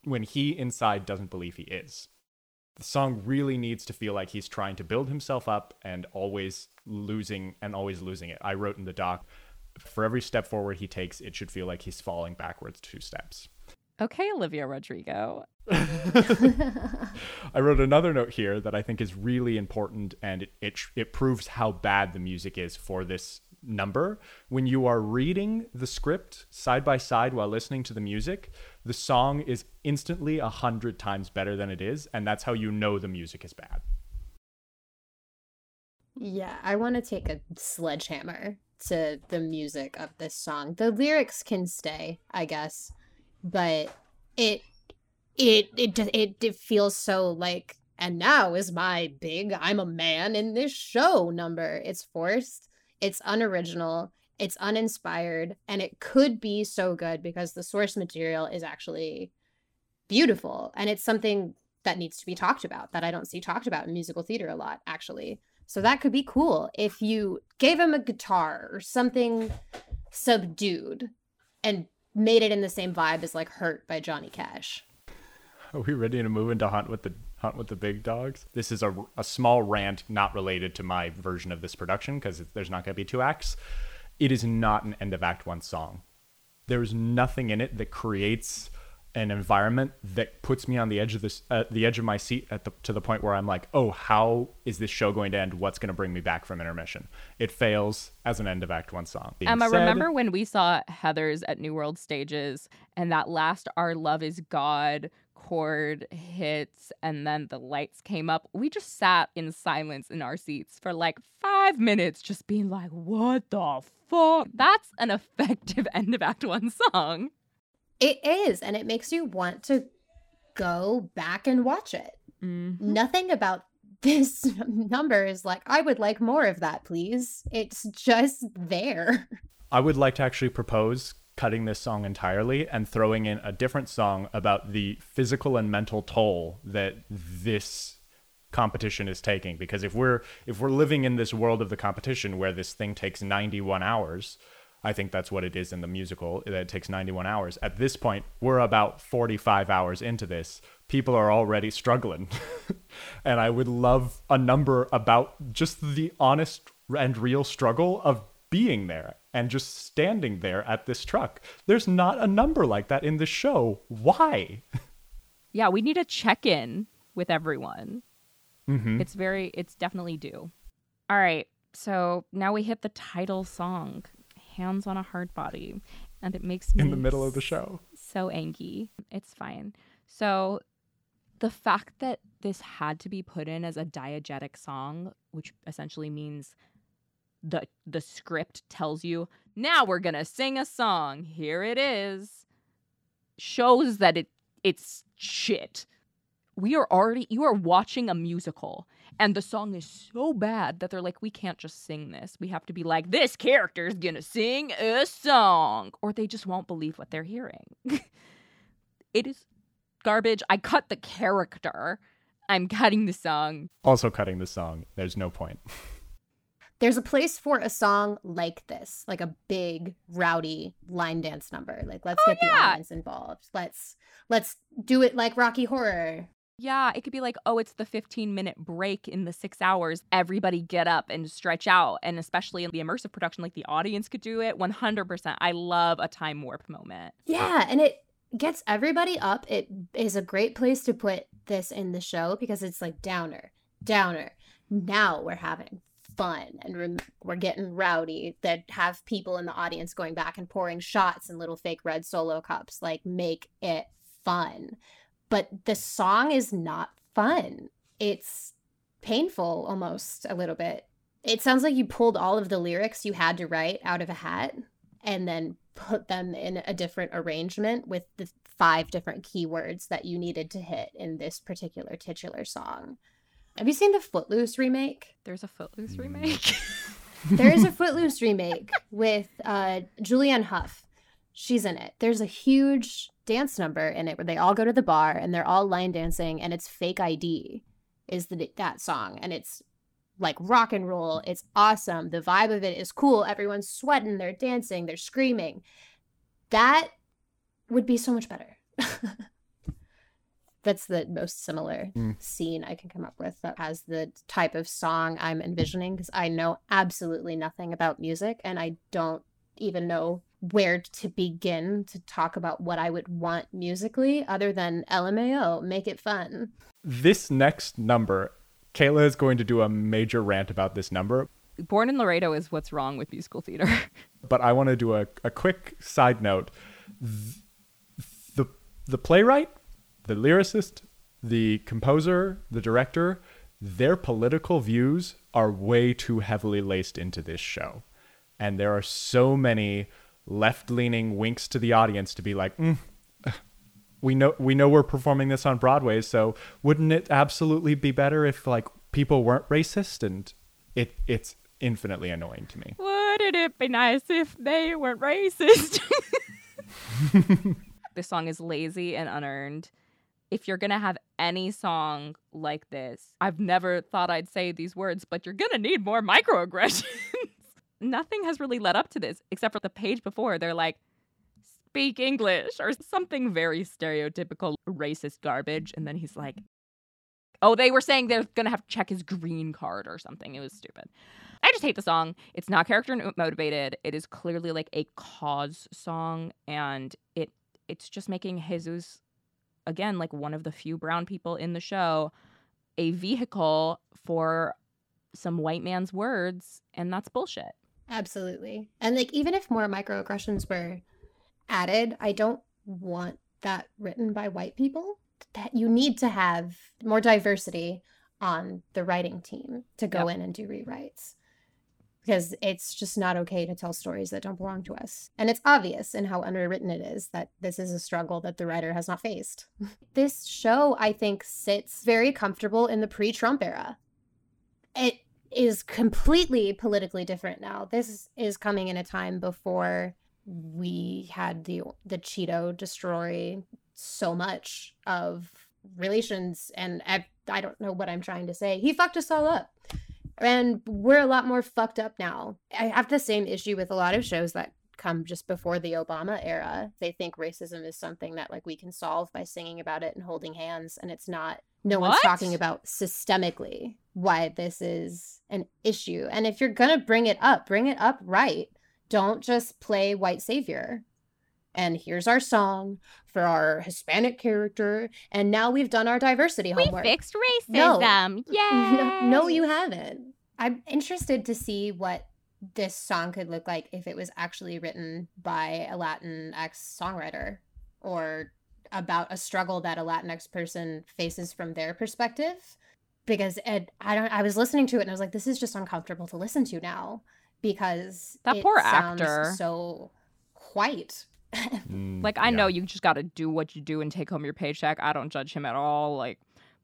Speaker 1: when he inside doesn't believe he is the song really needs to feel like he's trying to build himself up and always losing and always losing it i wrote in the doc for every step forward he takes it should feel like he's falling backwards two steps
Speaker 2: Okay, Olivia Rodrigo.
Speaker 1: I wrote another note here that I think is really important, and it, it it proves how bad the music is for this number. When you are reading the script side by side while listening to the music, the song is instantly a hundred times better than it is, and that's how you know the music is bad.
Speaker 3: Yeah, I want to take a sledgehammer to the music of this song. The lyrics can stay, I guess, but it it it it, it feels so like and now is my big I'm a man in this show number. It's forced, it's unoriginal, it's uninspired, and it could be so good because the source material is actually beautiful and it's something that needs to be talked about that I don't see talked about in musical theater a lot, actually. So that could be cool if you gave him a guitar or something subdued and made it in the same vibe as like Hurt by Johnny Cash.
Speaker 1: Are we ready to move into Hunt with the Hunt with the Big Dogs? This is a, a small rant not related to my version of this production because there's not going to be two acts. It is not an end of act one song. There's nothing in it that creates an environment that puts me on the edge of this uh, the edge of my seat at the to the point where I'm like, "Oh, how is this show going to end? What's going to bring me back from intermission?" It fails as an end of act 1 song. Being
Speaker 2: Emma,
Speaker 1: said-
Speaker 2: remember when we saw Heathers at New World Stages and that last Our Love is God chord hits and then the lights came up? We just sat in silence in our seats for like five minutes, just being like, what the fuck? That's an effective end of Act One song.
Speaker 3: It is, and it makes you want to go back and watch it.
Speaker 2: Mm-hmm.
Speaker 3: Nothing about this number is like, I would like more of that, please. It's just there.
Speaker 1: I would like to actually propose cutting this song entirely and throwing in a different song about the physical and mental toll that this competition is taking. Because if we're if we're living in this world of the competition where this thing takes 91 hours I think that's what it is in the musical that it takes 91 hours. At this point we're about 45 hours into this. People are already struggling. And I would love a number about just the honest and real struggle of being there and just standing there at this truck. There's not a number like that in the show. Why?
Speaker 2: Yeah, we need a check in with everyone.
Speaker 1: Mm-hmm.
Speaker 2: It's very, it's definitely due. All right. So now we hit the title song, Hands on a Hardbody. And it makes me
Speaker 1: In the middle of the show.
Speaker 2: so angry. It's fine. So the fact that this had to be put in as a diegetic song, which essentially means the the script tells you now we're gonna sing a song. Here it is. Shows that it it's shit. We are already you are watching a musical and the song is so bad that they're like we can't just sing this. We have to be like this character's going to sing a song or they just won't believe what they're hearing. it is garbage. I cut the character. I'm cutting the song.
Speaker 1: Also cutting the song. There's no point.
Speaker 3: There's a place for a song like this, like a big rowdy line dance number. Like let's
Speaker 2: Oh,
Speaker 3: get the audience involved. Let's let's do it like Rocky Horror.
Speaker 2: Yeah, it could be like, oh, it's the 15 minute break in the six hours. Everybody get up and stretch out. And especially in the immersive production, like the audience could do it 100%. I love a time warp moment.
Speaker 3: Yeah, and it gets everybody up. It is a great place to put this in the show because it's like downer, downer. Now we're having fun and we're, we're getting rowdy that have people in the audience going back and pouring shots in little fake red solo cups. Like, make it fun. But the song is not fun. It's painful almost a little bit. It sounds like you pulled all of the lyrics you had to write out of a hat and then put them in a different arrangement with the five different keywords that you needed to hit in this particular titular song. Have you seen the Footloose remake?
Speaker 2: There's a Footloose
Speaker 1: Mm.
Speaker 2: remake.
Speaker 3: There is a Footloose remake with uh, Julianne Hough. She's in it. There's a huge dance number in it where they all go to the bar and they're all line dancing, and it's Fake ID is the that song, and it's like rock and roll. It's awesome. The vibe of it is cool. Everyone's sweating, they're dancing, they're screaming. That would be so much better. That's the most similar
Speaker 1: Mm.
Speaker 3: scene I can come up with that has the type of song I'm envisioning because I know absolutely nothing about music and I don't even know where to begin to talk about what I would want musically other than LMAO, make it fun.
Speaker 1: This next number, Kayla is going to do a major rant about this number,
Speaker 2: Born in Laredo is what's wrong with musical theater.
Speaker 1: but I want to do a, a quick side note. Th- The, the playwright, the lyricist, the composer, the director, their political views are way too heavily laced into this show. And there are so many left leaning winks to the audience to be like, mm, we know we know we're performing this on Broadway, so wouldn't it absolutely be better if like people weren't racist? And it it's infinitely annoying to me.
Speaker 2: Wouldn't it be nice if they weren't racist? this song is lazy and unearned. If you're gonna have any song like this, I've never thought I'd say these words, but you're gonna need more microaggressions. Nothing has really led up to this except for the page before. They're like, speak English or something very stereotypical racist garbage. And then he's like, oh, they were saying they're gonna have to check his green card or something. It was stupid. I just hate the song. It's not character motivated. It is clearly like a cause song, and it it's just making Jesus again, like one of the few brown people in the show, a vehicle for some white man's words, and that's bullshit.
Speaker 3: Absolutely. And like even if more microaggressions were added, I don't want that written by white people. That you need to have more diversity on the writing team to go yep. in and do rewrites because it's just not okay to tell stories that don't belong to us. And it's obvious in how underwritten it is that this is a struggle that the writer has not faced. this show, I think, sits very comfortable in the pre Trump era. It is completely politically different now. This is coming in a time before we had the the Cheeto destroy so much of relations and I, I don't know what I'm trying to say. He fucked us all up and we're a lot more fucked up now. I have the same issue with a lot of shows that come just before the Obama era. They think racism is something that like we can solve by singing about it and holding hands and it's not. No what? one's talking about systemically why this is an issue. And if you're going to bring it up, bring it up right. Don't just play white savior. And here's our song for our Hispanic character. And now we've done our diversity
Speaker 2: we
Speaker 3: homework.
Speaker 2: We fixed racism.
Speaker 3: No. Yay. No, no, you haven't. I'm interested to see what this song could look like if it was actually written by a Latinx songwriter or about a struggle that a Latinx person faces from their perspective. Because Ed, I don't. I was listening to it and I was like, this is just uncomfortable to listen to now because
Speaker 2: that poor actor
Speaker 3: so white
Speaker 2: mm, like I yeah. know you just got to do what you do and take home your paycheck. I don't judge him at all. Like,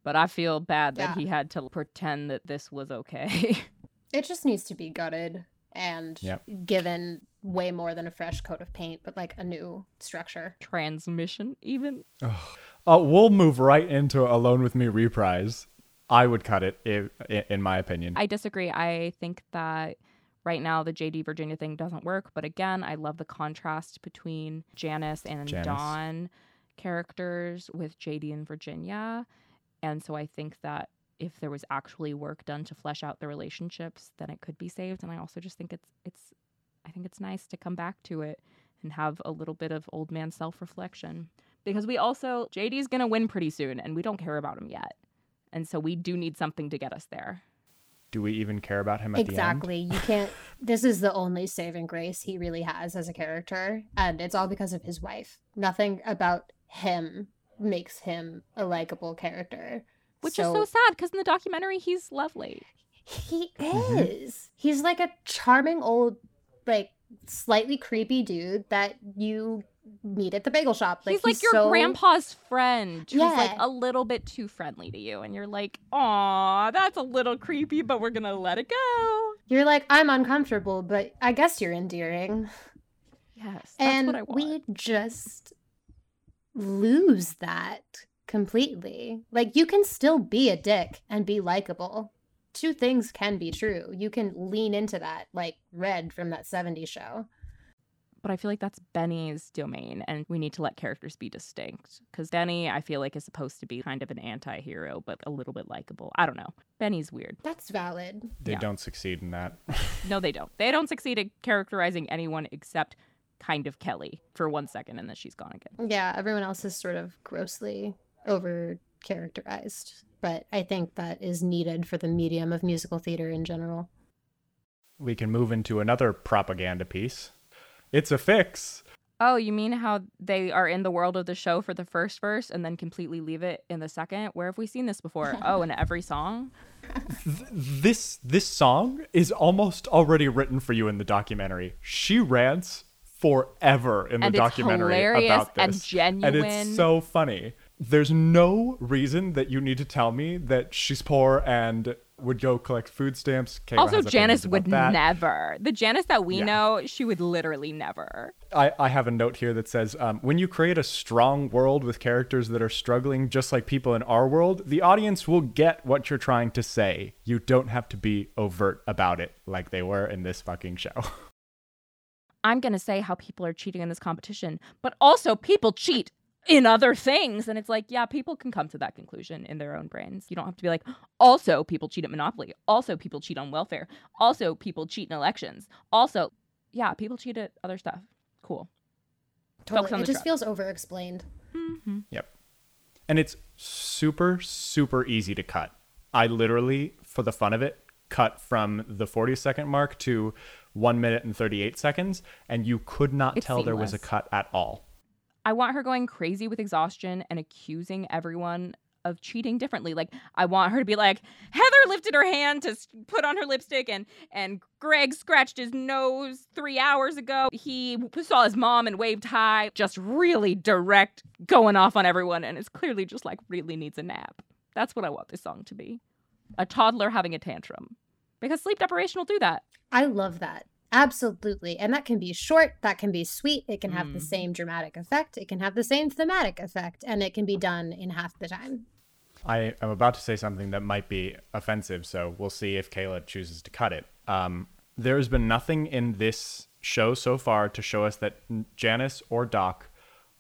Speaker 2: but I feel bad that yeah. he had to pretend that this was okay.
Speaker 3: it just needs to be gutted and yep. given way more than a fresh coat of paint, but like a new structure.
Speaker 2: Transmission, even.
Speaker 1: Oh. Uh, we'll move right into Alone with Me reprise. I would cut it, if, in my opinion.
Speaker 2: I disagree. I think that right now the JD Virginia thing doesn't work. But again, I love the contrast between Janice and Janice. Dawn characters with JD and Virginia. And so I think that if there was actually work done to flesh out the relationships, then it could be saved. And I also just think it's it's I think it's nice to come back to it and have a little bit of old man self reflection. Because we also JD's gonna win pretty soon and we don't care about him yet. And so we do need something to get us there
Speaker 1: do we even care about him at
Speaker 3: exactly. You can't this is the only saving grace he really has as a character and it's all because of his wife. Nothing about him makes him a likable character.
Speaker 2: Which so, is so sad because in the documentary he's lovely.
Speaker 3: He mm-hmm. is. Mm-hmm. he's like a charming old like slightly creepy dude that you meet at the bagel shop.
Speaker 2: Like he's, he's like your so... grandpa's friend who's yeah. like a little bit too friendly to you, and you're like, "Aw, that's a little creepy, but we're gonna let it go."
Speaker 3: You're like, "I'm uncomfortable, but I guess you're endearing."
Speaker 2: Yes,
Speaker 3: and we just lose that completely. Like you can still be a dick and be likable. Two things can be true. You can lean into that, like Red from that 70s show
Speaker 2: but I feel like that's Benny's domain, and we need to let characters be distinct. Because Benny, I feel like, is supposed to be kind of an anti hero, but a little bit likable. I don't know. Benny's weird.
Speaker 3: That's valid.
Speaker 1: They yeah. don't succeed in that.
Speaker 2: no, they don't. They don't succeed at characterizing anyone except kind of Kelly for one second, and then she's gone again.
Speaker 3: Yeah, everyone else is sort of grossly over characterized. But I think that is needed for the medium of musical theater in general.
Speaker 1: We can move into another propaganda piece it's a fix.
Speaker 2: Oh, you mean how they are in the world of the show for the first verse and then completely leave it in the second? Where have we seen this before? oh, in every song?
Speaker 1: this this song is almost already written for you in the documentary. She rants forever in
Speaker 2: and
Speaker 1: the documentary about this.
Speaker 2: And genuine.
Speaker 1: And it's so funny. There's no reason that you need to tell me that she's poor and would go collect food stamps. Kayla
Speaker 2: also, Janice would
Speaker 1: that.
Speaker 2: never. The Janice that we
Speaker 1: Yeah.
Speaker 2: know, she would literally never.
Speaker 1: I, I have a note here that says um, when you create a strong world with characters that are struggling just like people in our world, the audience will get what you're trying to say. You don't have to be overt about it like they were in this fucking show.
Speaker 2: I'm going to say how people are cheating in this competition, but also people cheat in other things. And it's like, yeah, people can come to that conclusion in their own brains. You don't have to be like, also, people cheat at Monopoly. Also, people cheat on welfare. Also, people cheat in elections. Also, yeah, people cheat at other stuff. Cool. Focus
Speaker 3: Totally.
Speaker 2: on
Speaker 3: It
Speaker 2: the
Speaker 3: just
Speaker 2: truck.
Speaker 3: feels over explained.
Speaker 2: Mm-hmm.
Speaker 1: Yep. And it's super, super easy to cut. I literally, for the fun of it, cut from the 40 second mark to one minute and 38 seconds, and you could not
Speaker 2: It's
Speaker 1: tell there was a cut at all.
Speaker 2: I want her going crazy with exhaustion and accusing everyone of cheating differently. Like I want her to be like Heather lifted her hand to put on her lipstick and and Greg scratched his nose 3 hours ago. He saw his mom and waved hi. Just really direct going off on everyone and it's clearly just like really needs a nap. That's what I want this song to be. A toddler having a tantrum. Because sleep deprivation will do that.
Speaker 3: I love that. Absolutely. And that can be short, that can be sweet, it can have the
Speaker 2: Mhm.
Speaker 3: same dramatic effect, it can have the same thematic effect, and it can be done in half the time.
Speaker 1: I am about to say something that might be offensive, so we'll see if Kayla chooses to cut it. Um, there's been nothing in this show so far to show us that Janice or Doc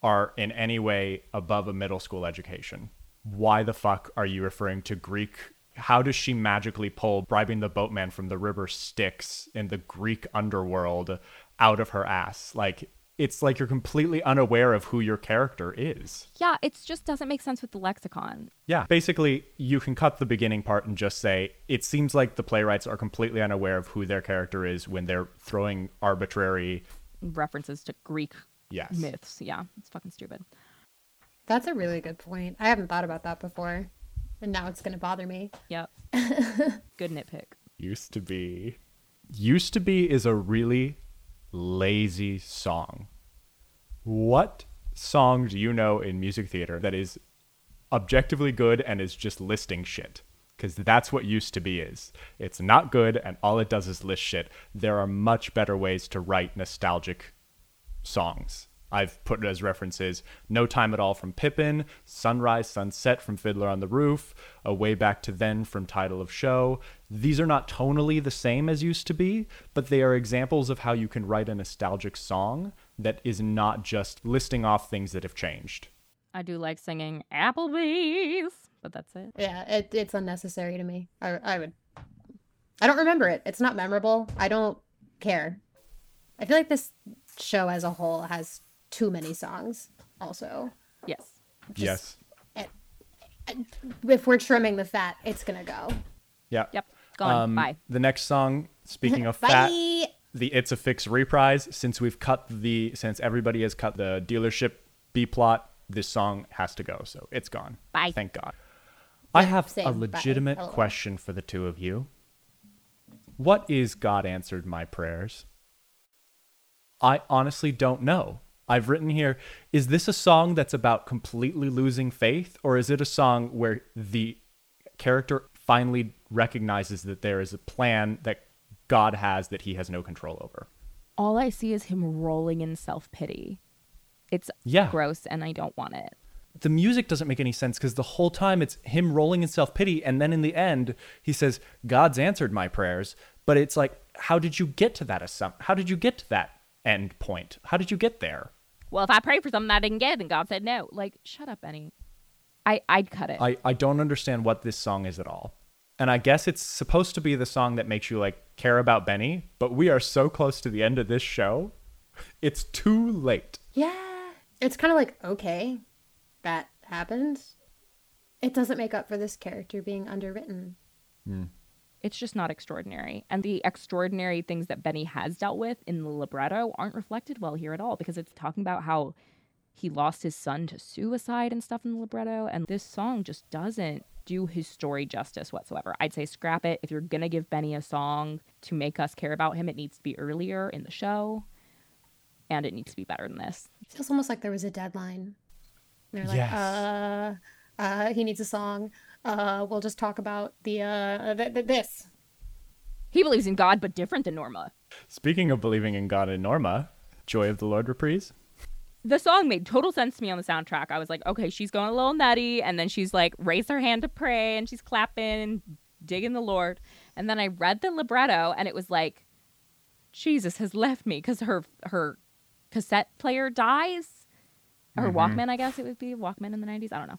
Speaker 1: are in any way above a middle school education. Why the fuck are you referring to Greek? How does she magically pull bribing the boatman from the river Styx in the Greek underworld out of her ass? Like, it's like you're completely unaware of who your character is.
Speaker 2: Yeah, it just doesn't make sense with the lexicon.
Speaker 1: Yeah. Basically, you can cut the beginning part and just say it seems like the playwrights are completely unaware of who their character is when they're throwing arbitrary.
Speaker 2: References to Greek
Speaker 1: Yes.
Speaker 2: myths. Yeah, it's fucking stupid.
Speaker 3: That's a really good point. I haven't thought about that before. And now it's going to bother me.
Speaker 2: Yep. Good nitpick.
Speaker 1: Used to be. Used to be is a really lazy song. What song do you know in music theater that is objectively good and is just listing shit? Because that's what used to be is. It's not good and all it does is list shit. There are much better ways to write nostalgic songs. I've put as references No Time at All from Pippin, Sunrise, Sunset from Fiddler on the Roof, A Way Back to Then from Title of Show. These are not tonally the same as used to be, but they are examples of how you can write a nostalgic song that is not just listing off things that have changed.
Speaker 2: I do like singing Applebee's, but that's it.
Speaker 3: Yeah, it, it's unnecessary to me. I, I would. I don't remember it. It's not memorable. I don't care. I feel like this show as a whole has too many songs, also.
Speaker 2: Yes.
Speaker 1: yes.
Speaker 3: If we're trimming the fat, it's going to go.
Speaker 1: Yeah.
Speaker 2: Yep. Gone.
Speaker 1: Um,
Speaker 2: Bye.
Speaker 1: The next song, speaking of fat, the It's a Fix reprise. Since we've cut the, since everybody has cut the dealership B plot, this song has to go. So it's gone.
Speaker 2: Bye.
Speaker 1: Thank God. I have a
Speaker 3: same. Bye.
Speaker 1: legitimate
Speaker 3: LOL.
Speaker 1: question for the two of you. What is God answered my prayers? I honestly don't know. I've written here, is this a song that's about completely losing faith, or is it a song where the character finally recognizes that there is a plan that God has that he has no control over?
Speaker 2: All I see is him rolling in self pity. It's
Speaker 1: Yeah.
Speaker 2: gross and I don't want it.
Speaker 1: the music doesn't make any sense because the whole time it's him rolling in self pity, and then in the end he says, "God's answered my prayers." But it's like, how did you get to that? Assum- how did you get to that end point? How did you get there?
Speaker 2: Well, if I prayed for something I didn't get, then God said no. Like, shut up, Benny. I I'd cut it.
Speaker 1: I I don't understand what this song is at all. And I guess it's supposed to be the song that makes you like care about Benny, but we are so close to the end of this show. It's too late.
Speaker 3: Yeah. It's kind of like, okay, that happened. It doesn't make up for this character being underwritten. Hmm.
Speaker 2: It's just not extraordinary. And the extraordinary things that Benny has dealt with in the libretto aren't reflected well here at all because it's talking about how he lost his son to suicide and stuff in the libretto. And this song just doesn't do his story justice whatsoever. I'd say scrap it. If you're going to give Benny a song to make us care about him, it needs to be earlier in the show. And it needs to be better than this.
Speaker 3: It feels almost like there was a deadline. They're like,
Speaker 1: Yes.
Speaker 3: uh, uh, he needs a song. Uh, we'll just talk about the uh th- th- this.
Speaker 2: He believes in God, but different than Norma.
Speaker 1: Speaking of believing in God and Norma, Joy of the Lord reprise.
Speaker 2: The song made total sense to me on the soundtrack. I was like, okay, she's going a little nutty, and then she's like, raised her hand to pray, and she's clapping and digging the Lord. And then I read the libretto, and it was like, Jesus has left me because her her cassette player dies, her Walkman, I guess it would be Walkman in the '90s. I don't know.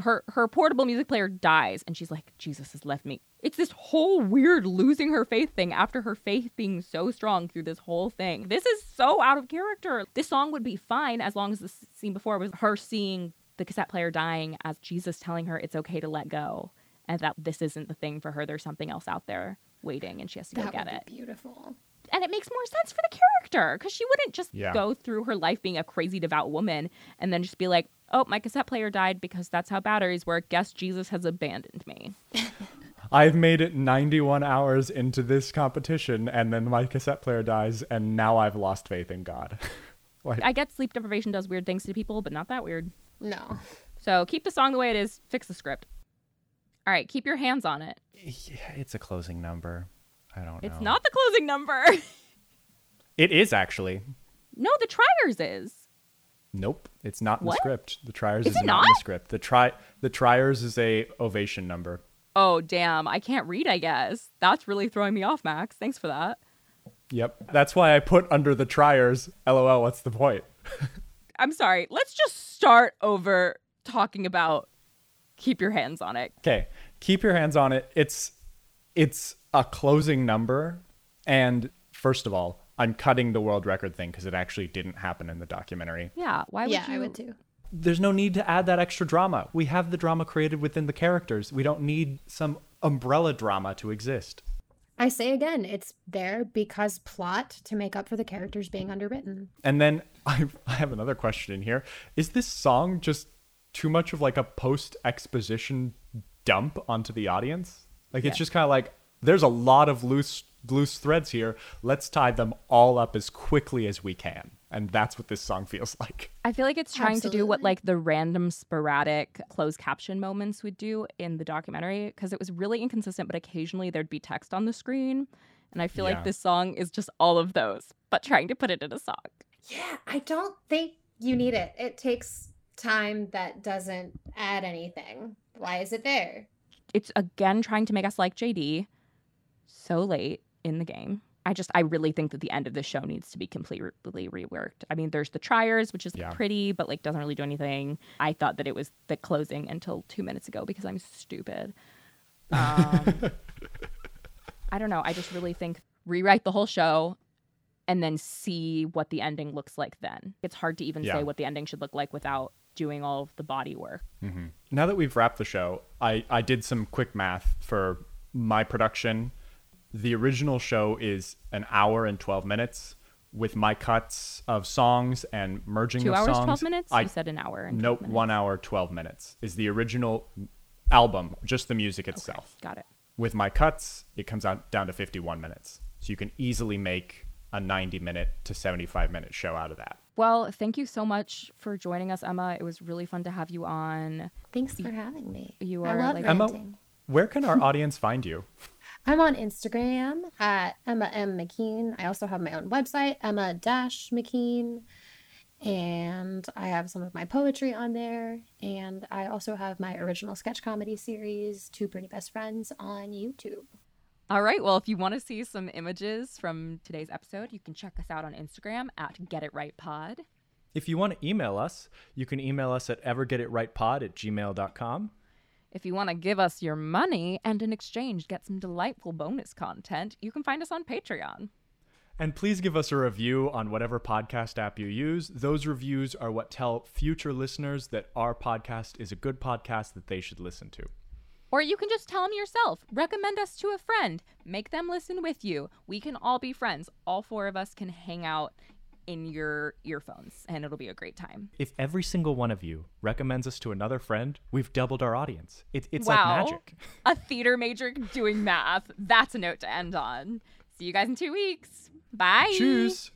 Speaker 2: Her her portable music player dies, and she's like, Jesus has left me. It's this whole weird losing her faith thing after her faith being so strong through this whole thing. This is so out of character. This song would be fine as long as the scene before was her seeing the cassette player dying as Jesus telling her it's okay to let go and that this isn't the thing for her. There's something else out there waiting, and she has to go get
Speaker 3: would
Speaker 2: it
Speaker 3: beautiful.
Speaker 2: and it makes more sense for the character because she wouldn't just
Speaker 1: Yeah.
Speaker 2: go through her life being a crazy devout woman and then just be like, "Oh, my cassette player died because that's how batteries work. Guess Jesus has abandoned me."
Speaker 1: I've made it 91 hours into this competition, and then my cassette player dies, and now I've lost faith in God. like,
Speaker 2: I get sleep deprivation does weird things to people, but not that weird.
Speaker 3: No.
Speaker 2: So keep the song the way it is. Fix the script. All right, keep your hands on it.
Speaker 1: yeah, it's a closing number. I don't know.
Speaker 2: It's not the closing number.
Speaker 1: It is actually.
Speaker 2: no, the Triers is.
Speaker 1: Nope, it's not in
Speaker 2: What?
Speaker 1: the script. The Triers
Speaker 2: Is
Speaker 1: is,
Speaker 2: it
Speaker 1: not, in the script. The tri the Triers is a ovation number.
Speaker 2: Oh, damn. I can't read, I guess. That's really throwing me off, Max. Thanks for that.
Speaker 1: Yep, that's why I put under the Triers. LOL. What's the point?
Speaker 2: I'm sorry. Let's just start over talking about keep your hands on it.
Speaker 1: Okay, keep your hands on it. It's it's a closing number, and first of all, I'm cutting the world record thing because it actually didn't happen in the documentary.
Speaker 2: Yeah, why would
Speaker 3: yeah,
Speaker 2: you
Speaker 3: I would too.
Speaker 1: There's no need to add that extra drama. We have the drama created within the characters. We don't need some umbrella drama to exist.
Speaker 3: I say again, it's there because plot to make up for the characters being underwritten.
Speaker 1: And then I, I have another question in here. Is this song just too much of like a post exposition dump onto the audience? Like it's just kind of like there's a lot of loose loose threads here. Let's tie them all up as quickly as we can. And that's what this song feels like.
Speaker 2: I feel like it's trying to do what like the random sporadic closed caption moments would do in the documentary because it was really inconsistent, but occasionally there'd be text on the screen. And I feel
Speaker 1: Yeah.
Speaker 2: like this song is just all of those, but trying to put it in a song.
Speaker 3: Yeah, I don't think you need it. It takes time that doesn't add anything. Why is it there?
Speaker 2: It's again trying to make us like JD so late in the game. I just, I really think that the end of the show needs to be completely reworked. I mean, there's the Triers, which is
Speaker 1: Yeah.
Speaker 2: pretty, but like doesn't really do anything. I thought that it was the closing until two minutes ago because I'm stupid. Um, I don't know. I just really think rewrite the whole show and then see what the ending looks like then. It's hard to even
Speaker 1: Yeah.
Speaker 2: say what the ending should look like without doing all of the body work.
Speaker 1: Now that we've wrapped the show, I, I did some quick math for my production. The original show is an hour and 12 minutes with my cuts of songs and merging
Speaker 2: Two
Speaker 1: of
Speaker 2: hours,
Speaker 1: songs.
Speaker 2: 12 minutes?
Speaker 1: I,
Speaker 2: you said an hour. And
Speaker 1: Nope,
Speaker 2: minutes.
Speaker 1: one hour, 12 minutes is the original album, just the music itself.
Speaker 2: Got it.
Speaker 1: With my cuts, it comes out down to 51 minutes. So you can easily make a 90 minute to 75 minute show out of that.
Speaker 2: Well, thank you so much for joining us, Emma. It was really fun to have you on.
Speaker 3: Thanks for having me.
Speaker 2: You
Speaker 3: I
Speaker 2: are,
Speaker 3: love
Speaker 2: like-
Speaker 1: Emma, where can our audience find you?
Speaker 3: I'm on Instagram at Emma M. Mckeen. I also have my own website, Emma Dash Mckeen. And I have some of my poetry on there. And I also have my original sketch comedy series, Two Pretty Best Friends, on YouTube.
Speaker 2: All right. Well, if you want to see some images from today's episode, you can check us out on Instagram at Get It Right Pod.
Speaker 1: If you want to email us, you can email us at evergetitRightPod at gmail.com.
Speaker 2: If you want to give us your money and in exchange get some delightful bonus content, you can find us on Patreon.
Speaker 1: And please give us a review on whatever podcast app you use. Those reviews are what tell future listeners that our podcast is a good podcast that they should listen to.
Speaker 2: Or you can just tell them yourself. Recommend us to a friend. Make them listen with you. We can all be friends. All four of us can hang out in your earphones, and it'll be a great time.
Speaker 1: If every single one of you recommends us to another friend, we've doubled our audience. It, it's
Speaker 2: wow.
Speaker 1: like magic.
Speaker 2: A theater major doing math. That's a note to end on. See you guys in two weeks. Bye.
Speaker 1: Choose.